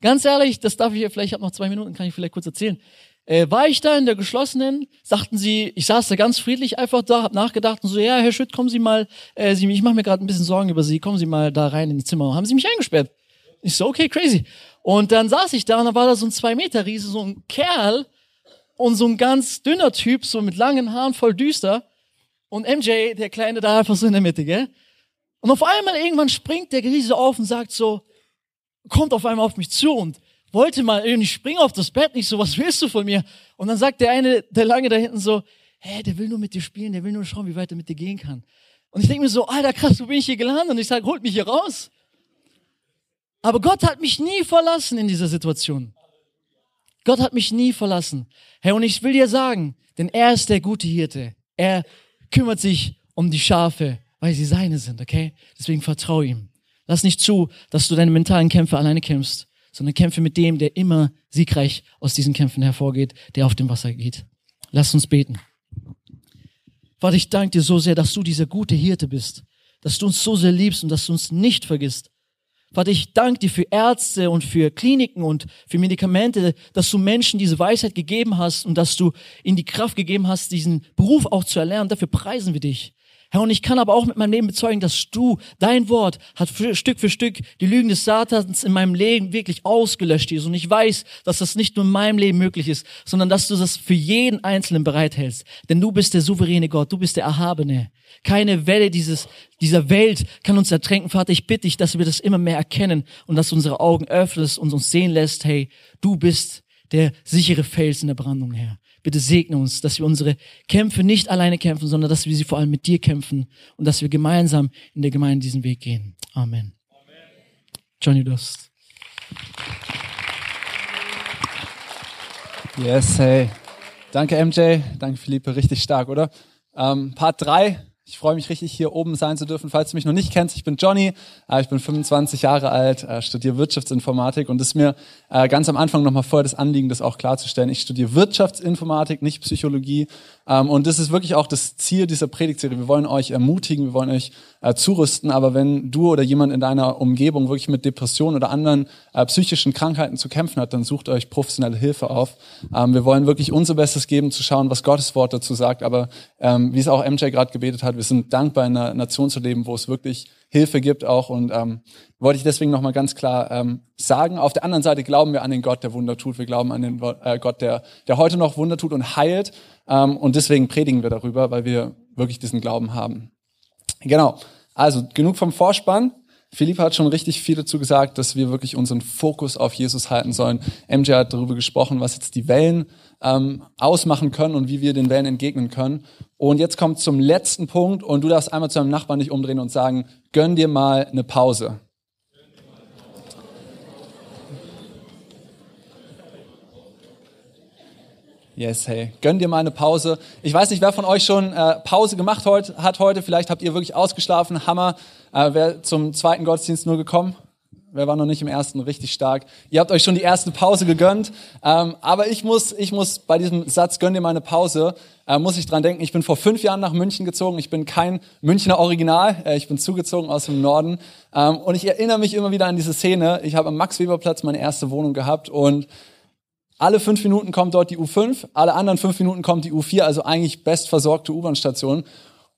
Ganz ehrlich, das darf ich hier vielleicht, ich habe noch zwei Minuten, kann ich vielleicht kurz erzählen. Äh, war ich da in der geschlossenen, sagten sie, ich saß da ganz friedlich einfach da, hab nachgedacht und so, ja, Herr Schütt, kommen Sie mal, äh, sie, ich mache mir gerade ein bisschen Sorgen über Sie, kommen Sie mal da rein ins Zimmer. Haben Sie mich eingesperrt? Ich so, okay, crazy. Und dann saß ich da und da war da so ein zwei Meter Riese, so ein Kerl, und so ein ganz dünner Typ, so mit langen Haaren, voll düster. Und MJ, der Kleine, da einfach so in der Mitte, gell? Und auf einmal irgendwann springt der Riese auf und sagt so, kommt auf einmal auf mich zu und wollte mal irgendwie springen auf das Bett, nicht so, was willst du von mir? Und dann sagt der eine, der lange da hinten so, hä, der will nur mit dir spielen, der will nur schauen, wie weit er mit dir gehen kann. Und ich denke mir so, alter krass, wo bin ich hier gelandet? Und ich sage, holt mich hier raus. Aber Gott hat mich nie verlassen in dieser Situation. Gott hat mich nie verlassen. Herr, und ich will dir sagen, denn er ist der gute Hirte. Er kümmert sich um die Schafe, weil sie seine sind, okay? Deswegen vertraue ihm. Lass nicht zu, dass du deine mentalen Kämpfe alleine kämpfst, sondern kämpfe mit dem, der immer siegreich aus diesen Kämpfen hervorgeht, der auf dem Wasser geht. Lass uns beten. Vater, ich danke dir so sehr, dass du dieser gute Hirte bist, dass du uns so sehr liebst und dass du uns nicht vergisst. Vater, ich danke dir für Ärzte und für Kliniken und für Medikamente, dass du Menschen diese Weisheit gegeben hast und dass du ihnen die Kraft gegeben hast, diesen Beruf auch zu erlernen. Dafür preisen wir dich. Herr, und ich kann aber auch mit meinem Leben bezeugen, dass du, dein Wort, hat für, Stück für Stück die Lügen des Satans in meinem Leben wirklich ausgelöscht, Jesus. Und ich weiß, dass das nicht nur in meinem Leben möglich ist, sondern dass du das für jeden Einzelnen bereithältst. Denn du bist der souveräne Gott, du bist der Erhabene. Keine Welle dieses, dieser Welt kann uns ertränken. Vater, ich bitte dich, dass wir das immer mehr erkennen und dass du unsere Augen öffnest und uns sehen lässt, hey, du bist der sichere Fels in der Brandung, Herr. Bitte segne uns, dass wir unsere Kämpfe nicht alleine kämpfen, sondern dass wir sie vor allem mit dir kämpfen und dass wir gemeinsam in der Gemeinde diesen Weg gehen. Amen. Amen. Johnny Dust. Yes, hey. Danke MJ, danke Philippe, richtig stark, oder? Ähm, Part 3 ich freue mich richtig, hier oben sein zu dürfen. Falls du mich noch nicht kennst, ich bin Johnny, äh, ich bin 25 Jahre alt, äh, studiere Wirtschaftsinformatik und es ist mir äh, ganz am Anfang nochmal voll das Anliegen, das auch klarzustellen. Ich studiere Wirtschaftsinformatik, nicht Psychologie. Ähm, und das ist wirklich auch das Ziel dieser Predigtserie. Wir wollen euch ermutigen, wir wollen euch äh, zurüsten. Aber wenn du oder jemand in deiner Umgebung wirklich mit Depressionen oder anderen äh, psychischen Krankheiten zu kämpfen hat, dann sucht euch professionelle Hilfe auf. Ähm, wir wollen wirklich unser Bestes geben, zu schauen, was Gottes Wort dazu sagt. Aber ähm, wie es auch MJ gerade gebetet hat, wir sind dankbar, in einer Nation zu leben, wo es wirklich Hilfe gibt auch. Und ähm, wollte ich deswegen nochmal ganz klar ähm, sagen. Auf der anderen Seite glauben wir an den Gott, der Wunder tut. Wir glauben an den äh, Gott, der, der heute noch Wunder tut und heilt. Ähm, und deswegen predigen wir darüber, weil wir wirklich diesen Glauben haben. Genau. Also genug vom Vorspann. Philipp hat schon richtig viel dazu gesagt, dass wir wirklich unseren Fokus auf Jesus halten sollen. MJ hat darüber gesprochen, was jetzt die Wellen ähm, ausmachen können und wie wir den Wellen entgegnen können. Und jetzt kommt zum letzten Punkt und du darfst einmal zu deinem Nachbarn dich umdrehen und sagen, gönn dir mal eine Pause. Yes, hey. Gönn dir mal eine Pause. Ich weiß nicht, wer von euch schon äh, Pause gemacht heut, hat heute. Vielleicht habt ihr wirklich ausgeschlafen. Hammer. Äh, wer zum zweiten Gottesdienst nur gekommen? Wer war noch nicht im ersten? Richtig stark. Ihr habt euch schon die erste Pause gegönnt. Ähm, aber ich muss, ich muss bei diesem Satz, gönn dir mal eine Pause, äh, muss ich dran denken. Ich bin vor fünf Jahren nach München gezogen. Ich bin kein Münchner Original. Äh, ich bin zugezogen aus dem Norden. Ähm, und ich erinnere mich immer wieder an diese Szene. Ich habe am Max-Weber-Platz meine erste Wohnung gehabt und alle fünf Minuten kommt dort die U5, alle anderen fünf Minuten kommt die U4, also eigentlich bestversorgte U-Bahn-Station.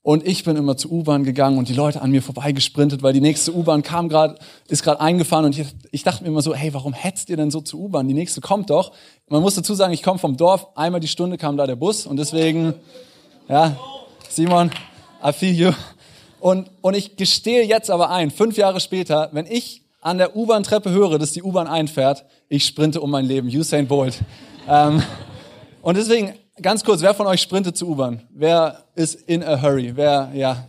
Und ich bin immer zur U-Bahn gegangen und die Leute an mir vorbeigesprintet, weil die nächste U-Bahn kam gerade, ist gerade eingefahren und ich, ich, dachte mir immer so, hey, warum hetzt ihr denn so zur U-Bahn? Die nächste kommt doch. Man muss dazu sagen, ich komme vom Dorf, einmal die Stunde kam da der Bus und deswegen, ja, Simon, I feel you. Und, und ich gestehe jetzt aber ein, fünf Jahre später, wenn ich an der U-Bahn-Treppe höre, dass die U-Bahn einfährt, ich sprinte um mein Leben. Usain Bolt. ähm, und deswegen, ganz kurz, wer von euch sprintet zur U-Bahn? Wer ist in a hurry? Wer, ja.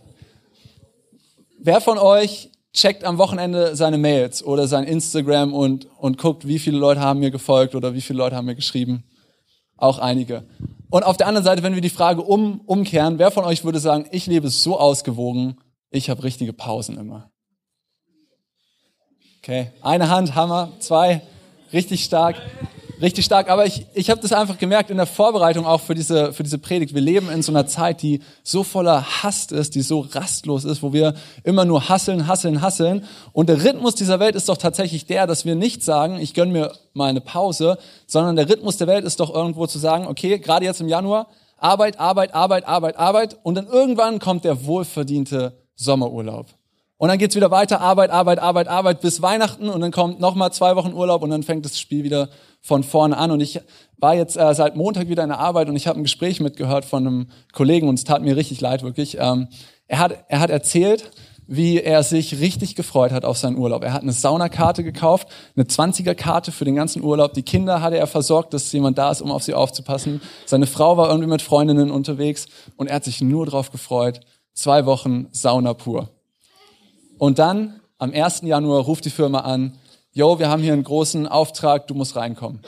Wer von euch checkt am Wochenende seine Mails oder sein Instagram und, und guckt, wie viele Leute haben mir gefolgt oder wie viele Leute haben mir geschrieben? Auch einige. Und auf der anderen Seite, wenn wir die Frage um, umkehren, wer von euch würde sagen, ich lebe so ausgewogen, ich habe richtige Pausen immer? Okay, eine Hand, Hammer, zwei, richtig stark, richtig stark. Aber ich, ich habe das einfach gemerkt in der Vorbereitung auch für diese, für diese Predigt. Wir leben in so einer Zeit, die so voller Hass ist, die so rastlos ist, wo wir immer nur hasseln, hasseln, hasseln. Und der Rhythmus dieser Welt ist doch tatsächlich der, dass wir nicht sagen, ich gönn mir mal eine Pause, sondern der Rhythmus der Welt ist doch irgendwo zu sagen, okay, gerade jetzt im Januar, Arbeit, Arbeit, Arbeit, Arbeit, Arbeit. Und dann irgendwann kommt der wohlverdiente Sommerurlaub. Und dann geht's wieder weiter, Arbeit, Arbeit, Arbeit, Arbeit bis Weihnachten und dann kommt nochmal zwei Wochen Urlaub und dann fängt das Spiel wieder von vorne an. Und ich war jetzt äh, seit Montag wieder in der Arbeit und ich habe ein Gespräch mitgehört von einem Kollegen und es tat mir richtig leid, wirklich. Ähm, er, hat, er hat erzählt, wie er sich richtig gefreut hat auf seinen Urlaub. Er hat eine Saunakarte gekauft, eine 20er-Karte für den ganzen Urlaub. Die Kinder hatte er versorgt, dass jemand da ist, um auf sie aufzupassen. Seine Frau war irgendwie mit Freundinnen unterwegs und er hat sich nur drauf gefreut. Zwei Wochen Sauna pur. Und dann am 1. Januar ruft die Firma an, yo, wir haben hier einen großen Auftrag, du musst reinkommen.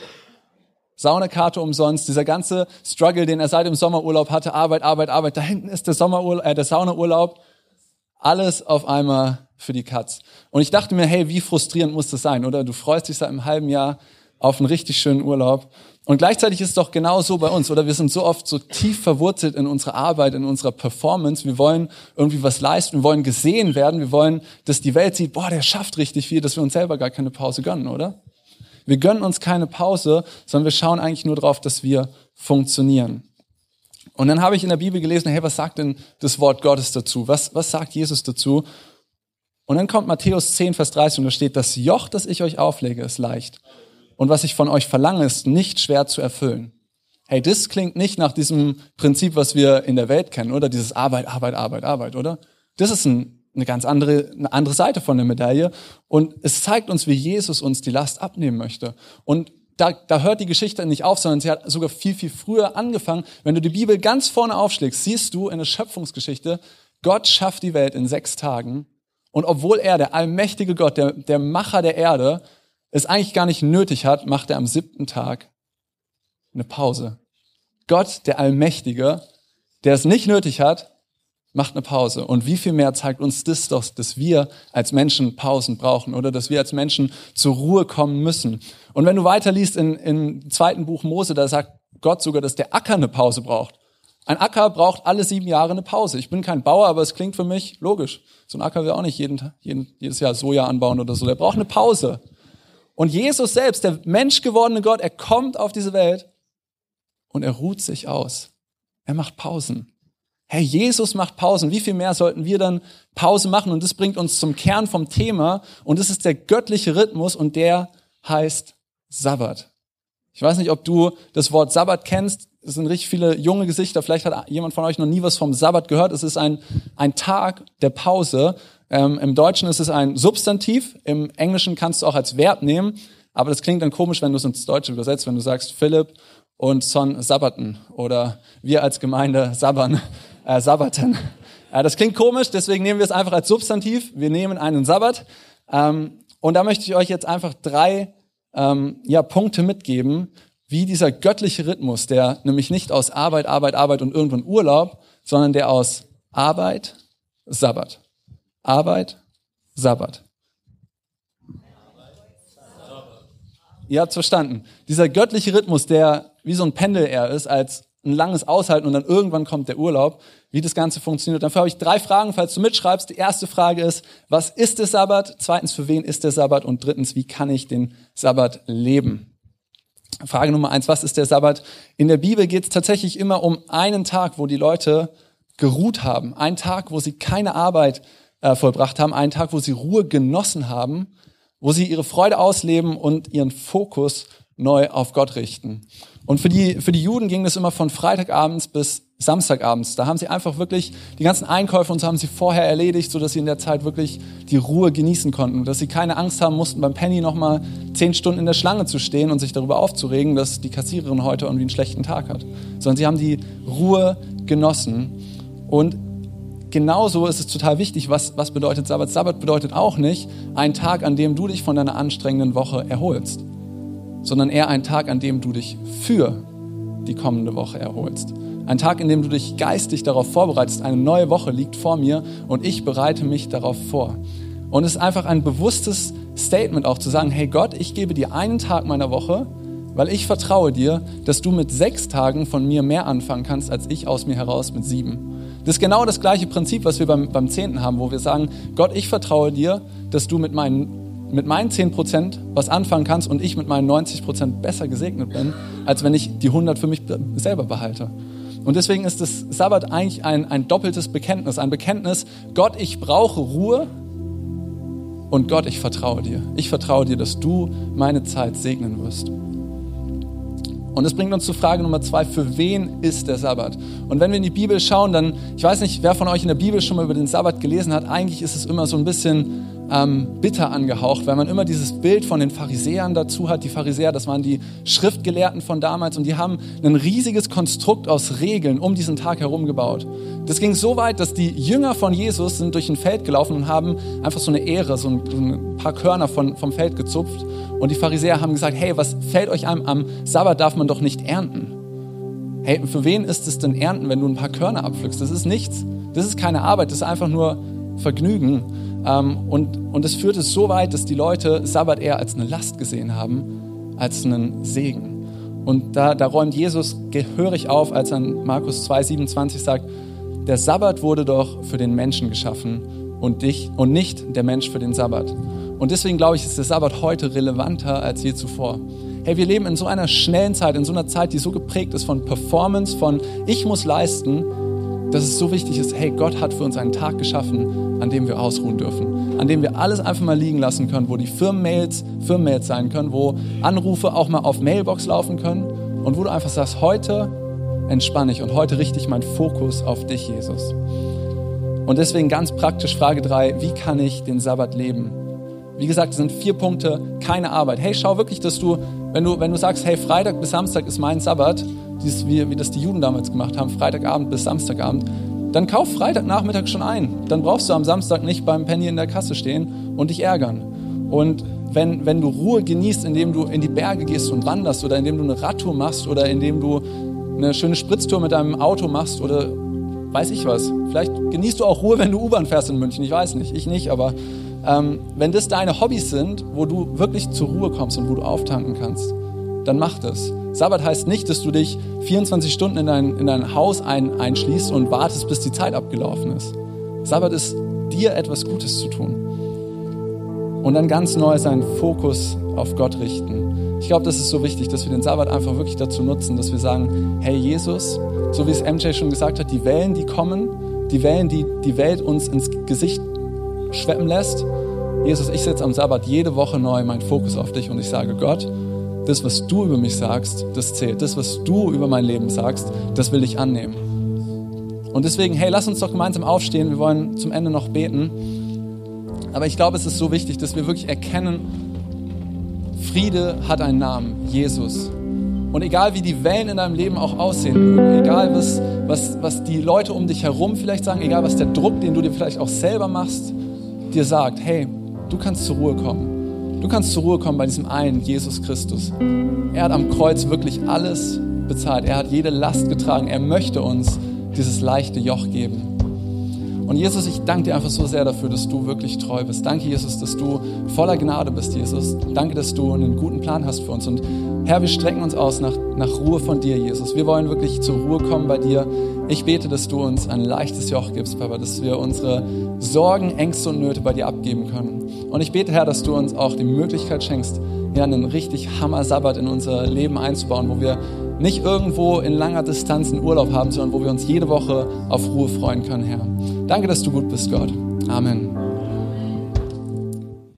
Saunakarte umsonst, dieser ganze Struggle, den er seit dem Sommerurlaub hatte, Arbeit, Arbeit, Arbeit, da hinten ist der Sommerurlaub, äh, der Saunaurlaub, alles auf einmal für die Katz. Und ich dachte mir, hey, wie frustrierend muss das sein, oder? Du freust dich seit einem halben Jahr auf einen richtig schönen Urlaub und gleichzeitig ist es doch genau so bei uns, oder? Wir sind so oft so tief verwurzelt in unserer Arbeit, in unserer Performance. Wir wollen irgendwie was leisten, wir wollen gesehen werden, wir wollen, dass die Welt sieht, boah, der schafft richtig viel, dass wir uns selber gar keine Pause gönnen, oder? Wir gönnen uns keine Pause, sondern wir schauen eigentlich nur darauf, dass wir funktionieren. Und dann habe ich in der Bibel gelesen, hey, was sagt denn das Wort Gottes dazu? Was, was sagt Jesus dazu? Und dann kommt Matthäus 10, Vers 30 und da steht, das Joch, das ich euch auflege, ist leicht und was ich von euch verlange, ist nicht schwer zu erfüllen. Hey, das klingt nicht nach diesem Prinzip, was wir in der Welt kennen, oder? Dieses Arbeit, Arbeit, Arbeit, Arbeit, oder? Das ist ein, eine ganz andere, eine andere Seite von der Medaille. Und es zeigt uns, wie Jesus uns die Last abnehmen möchte. Und da, da hört die Geschichte nicht auf, sondern sie hat sogar viel, viel früher angefangen. Wenn du die Bibel ganz vorne aufschlägst, siehst du in der Schöpfungsgeschichte, Gott schafft die Welt in sechs Tagen. Und obwohl er, der allmächtige Gott, der, der Macher der Erde, es eigentlich gar nicht nötig hat, macht er am siebten Tag eine Pause. Gott, der Allmächtige, der es nicht nötig hat, macht eine Pause. Und wie viel mehr zeigt uns das doch, dass wir als Menschen Pausen brauchen oder dass wir als Menschen zur Ruhe kommen müssen. Und wenn du weiterliest in, im zweiten Buch Mose, da sagt Gott sogar, dass der Acker eine Pause braucht. Ein Acker braucht alle sieben Jahre eine Pause. Ich bin kein Bauer, aber es klingt für mich logisch. So ein Acker will auch nicht jeden, jeden, jedes Jahr Soja anbauen oder so. Der braucht eine Pause. Und Jesus selbst, der menschgewordene Gott, er kommt auf diese Welt und er ruht sich aus. Er macht Pausen. Hey, Jesus macht Pausen. Wie viel mehr sollten wir dann Pause machen? Und das bringt uns zum Kern vom Thema. Und das ist der göttliche Rhythmus und der heißt Sabbat. Ich weiß nicht, ob du das Wort Sabbat kennst. Es sind richtig viele junge Gesichter. Vielleicht hat jemand von euch noch nie was vom Sabbat gehört. Es ist ein, ein Tag der Pause. Ähm, Im Deutschen ist es ein Substantiv. Im Englischen kannst du auch als Verb nehmen. Aber das klingt dann komisch, wenn du es ins Deutsche übersetzt, wenn du sagst Philipp und Son sabbaten oder wir als Gemeinde sabbern, äh, sabbaten. Äh, das klingt komisch, deswegen nehmen wir es einfach als Substantiv. Wir nehmen einen Sabbat. Ähm, und da möchte ich euch jetzt einfach drei ähm, ja, Punkte mitgeben, wie dieser göttliche Rhythmus, der nämlich nicht aus Arbeit, Arbeit, Arbeit und irgendwann Urlaub, sondern der aus Arbeit, Sabbat. Arbeit, Sabbat. Ihr habt's verstanden. Dieser göttliche Rhythmus, der wie so ein Pendel er ist, als ein langes Aushalten und dann irgendwann kommt der Urlaub, wie das Ganze funktioniert. Dafür habe ich drei Fragen, falls du mitschreibst. Die erste Frage ist, was ist der Sabbat? Zweitens, für wen ist der Sabbat? Und drittens, wie kann ich den Sabbat leben? Frage Nummer eins, was ist der Sabbat? In der Bibel geht es tatsächlich immer um einen Tag, wo die Leute geruht haben. Ein Tag, wo sie keine Arbeit äh, vollbracht haben. Einen Tag, wo sie Ruhe genossen haben. Wo sie ihre Freude ausleben und ihren Fokus neu auf Gott richten. Und für die, für die Juden ging das immer von Freitagabends bis Samstagabends. Da haben sie einfach wirklich die ganzen Einkäufe und so haben sie vorher erledigt, sodass sie in der Zeit wirklich die Ruhe genießen konnten. Dass sie keine Angst haben mussten, beim Penny nochmal zehn Stunden in der Schlange zu stehen und sich darüber aufzuregen, dass die Kassiererin heute irgendwie einen schlechten Tag hat. Sondern sie haben die Ruhe genossen. Und genauso ist es total wichtig, was, was bedeutet Sabbat. Sabbat bedeutet auch nicht ein Tag, an dem du dich von deiner anstrengenden Woche erholst sondern eher ein Tag, an dem du dich für die kommende Woche erholst. Ein Tag, in dem du dich geistig darauf vorbereitest. Eine neue Woche liegt vor mir und ich bereite mich darauf vor. Und es ist einfach ein bewusstes Statement auch zu sagen, hey Gott, ich gebe dir einen Tag meiner Woche, weil ich vertraue dir, dass du mit sechs Tagen von mir mehr anfangen kannst, als ich aus mir heraus mit sieben. Das ist genau das gleiche Prinzip, was wir beim, beim Zehnten haben, wo wir sagen, Gott, ich vertraue dir, dass du mit meinen mit meinen 10% was anfangen kannst und ich mit meinen 90% besser gesegnet bin, als wenn ich die 100 für mich selber behalte. Und deswegen ist das Sabbat eigentlich ein, ein doppeltes Bekenntnis. Ein Bekenntnis, Gott, ich brauche Ruhe und Gott, ich vertraue dir. Ich vertraue dir, dass du meine Zeit segnen wirst. Und das bringt uns zur Frage Nummer zwei, für wen ist der Sabbat? Und wenn wir in die Bibel schauen, dann, ich weiß nicht, wer von euch in der Bibel schon mal über den Sabbat gelesen hat, eigentlich ist es immer so ein bisschen ähm, bitter angehaucht, weil man immer dieses Bild von den Pharisäern dazu hat. Die Pharisäer, das waren die Schriftgelehrten von damals und die haben ein riesiges Konstrukt aus Regeln um diesen Tag herum gebaut. Das ging so weit, dass die Jünger von Jesus sind durch ein Feld gelaufen und haben einfach so eine Ehre, so ein, so ein paar Körner von, vom Feld gezupft. Und die Pharisäer haben gesagt, hey, was fällt euch einem am Sabbat darf man doch nicht ernten. Hey, für wen ist es denn ernten, wenn du ein paar Körner abpflückst? Das ist nichts. Das ist keine Arbeit, das ist einfach nur Vergnügen. Ähm, und, und es führte so weit, dass die Leute Sabbat eher als eine Last gesehen haben, als einen Segen. Und da, da räumt Jesus gehörig auf, als er in Markus 2,27 sagt, der Sabbat wurde doch für den Menschen geschaffen und, dich, und nicht der Mensch für den Sabbat. Und deswegen glaube ich, ist der Sabbat heute relevanter als je zuvor. Hey, wir leben in so einer schnellen Zeit, in so einer Zeit, die so geprägt ist von Performance, von ich muss leisten, dass es so wichtig ist, hey, Gott hat für uns einen Tag geschaffen, an dem wir ausruhen dürfen, an dem wir alles einfach mal liegen lassen können, wo die Firmenmails Firmenmails sein können, wo Anrufe auch mal auf Mailbox laufen können und wo du einfach sagst, heute entspanne ich und heute richte ich meinen Fokus auf dich, Jesus. Und deswegen ganz praktisch Frage 3, wie kann ich den Sabbat leben? Wie gesagt, es sind vier Punkte, keine Arbeit. Hey, schau wirklich, dass du, wenn du, wenn du sagst, hey, Freitag bis Samstag ist mein Sabbat, dieses, wie, wie das die Juden damals gemacht haben, Freitagabend bis Samstagabend, dann kauf Freitagnachmittag schon ein. Dann brauchst du am Samstag nicht beim Penny in der Kasse stehen und dich ärgern. Und wenn, wenn du Ruhe genießt, indem du in die Berge gehst und wanderst oder indem du eine Radtour machst oder indem du eine schöne Spritztour mit deinem Auto machst oder weiß ich was. Vielleicht genießt du auch Ruhe, wenn du U-Bahn fährst in München. Ich weiß nicht, ich nicht, aber ähm, wenn das deine Hobbys sind, wo du wirklich zur Ruhe kommst und wo du auftanken kannst, dann mach das. Sabbat heißt nicht, dass du dich 24 Stunden in dein, in dein Haus ein, einschließt und wartest, bis die Zeit abgelaufen ist. Sabbat ist, dir etwas Gutes zu tun. Und dann ganz neu seinen Fokus auf Gott richten. Ich glaube, das ist so wichtig, dass wir den Sabbat einfach wirklich dazu nutzen, dass wir sagen, hey Jesus, so wie es MJ schon gesagt hat, die Wellen, die kommen, die Wellen, die die Welt uns ins Gesicht schweppen lässt. Jesus, ich setze am Sabbat jede Woche neu meinen Fokus auf dich und ich sage, Gott, das, was du über mich sagst, das zählt. Das, was du über mein Leben sagst, das will ich annehmen. Und deswegen, hey, lass uns doch gemeinsam aufstehen. Wir wollen zum Ende noch beten. Aber ich glaube, es ist so wichtig, dass wir wirklich erkennen, Friede hat einen Namen, Jesus. Und egal wie die Wellen in deinem Leben auch aussehen mögen, egal was, was, was die Leute um dich herum vielleicht sagen, egal was der Druck, den du dir vielleicht auch selber machst, dir sagt, hey, du kannst zur Ruhe kommen. Du kannst zur Ruhe kommen bei diesem einen, Jesus Christus. Er hat am Kreuz wirklich alles bezahlt. Er hat jede Last getragen. Er möchte uns dieses leichte Joch geben. Und Jesus, ich danke dir einfach so sehr dafür, dass du wirklich treu bist. Danke, Jesus, dass du voller Gnade bist, Jesus. Danke, dass du einen guten Plan hast für uns. Und Herr, wir strecken uns aus nach, nach Ruhe von dir, Jesus. Wir wollen wirklich zur Ruhe kommen bei dir. Ich bete, dass du uns ein leichtes Joch gibst, Papa, dass wir unsere Sorgen, Ängste und Nöte bei dir abgeben können. Und ich bete, Herr, dass du uns auch die Möglichkeit schenkst, ja, einen richtig Hammer-Sabbat in unser Leben einzubauen, wo wir nicht irgendwo in langer Distanz einen Urlaub haben, sondern wo wir uns jede Woche auf Ruhe freuen können, Herr. Danke, dass du gut bist, Gott. Amen.